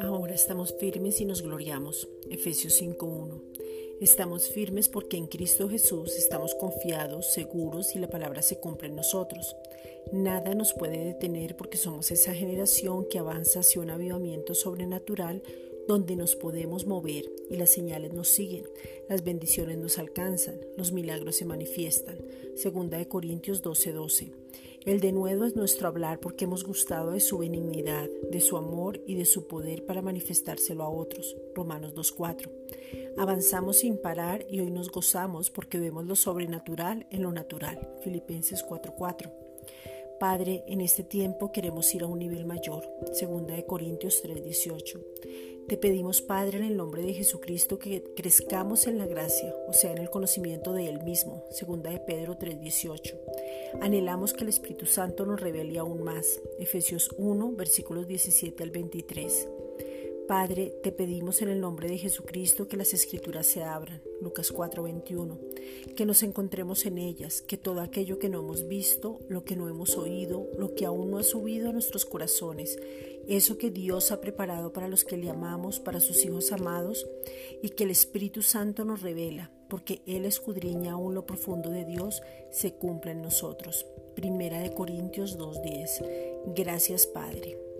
Ahora estamos firmes y nos gloriamos. Efesios 5.1. Estamos firmes porque en Cristo Jesús estamos confiados, seguros y la palabra se cumple en nosotros. Nada nos puede detener porque somos esa generación que avanza hacia un avivamiento sobrenatural donde nos podemos mover y las señales nos siguen, las bendiciones nos alcanzan, los milagros se manifiestan. Segunda de Corintios 12:12. El denuedo es nuestro hablar porque hemos gustado de su benignidad, de su amor y de su poder para manifestárselo a otros. Romanos 2:4. Avanzamos sin parar y hoy nos gozamos porque vemos lo sobrenatural en lo natural. Filipenses 4:4. Padre, en este tiempo queremos ir a un nivel mayor. Segunda de Corintios 3:18. Te pedimos, Padre, en el nombre de Jesucristo, que crezcamos en la gracia, o sea, en el conocimiento de Él mismo. Segunda de Pedro 3:18. Anhelamos que el Espíritu Santo nos revele aún más. Efesios 1, versículos 17 al 23. Padre, te pedimos en el nombre de Jesucristo que las escrituras se abran, Lucas 4:21, que nos encontremos en ellas, que todo aquello que no hemos visto, lo que no hemos oído, lo que aún no ha subido a nuestros corazones, eso que Dios ha preparado para los que le amamos, para sus hijos amados, y que el Espíritu Santo nos revela, porque Él escudriña aún lo profundo de Dios, se cumpla en nosotros. Primera de Corintios 2:10. Gracias Padre.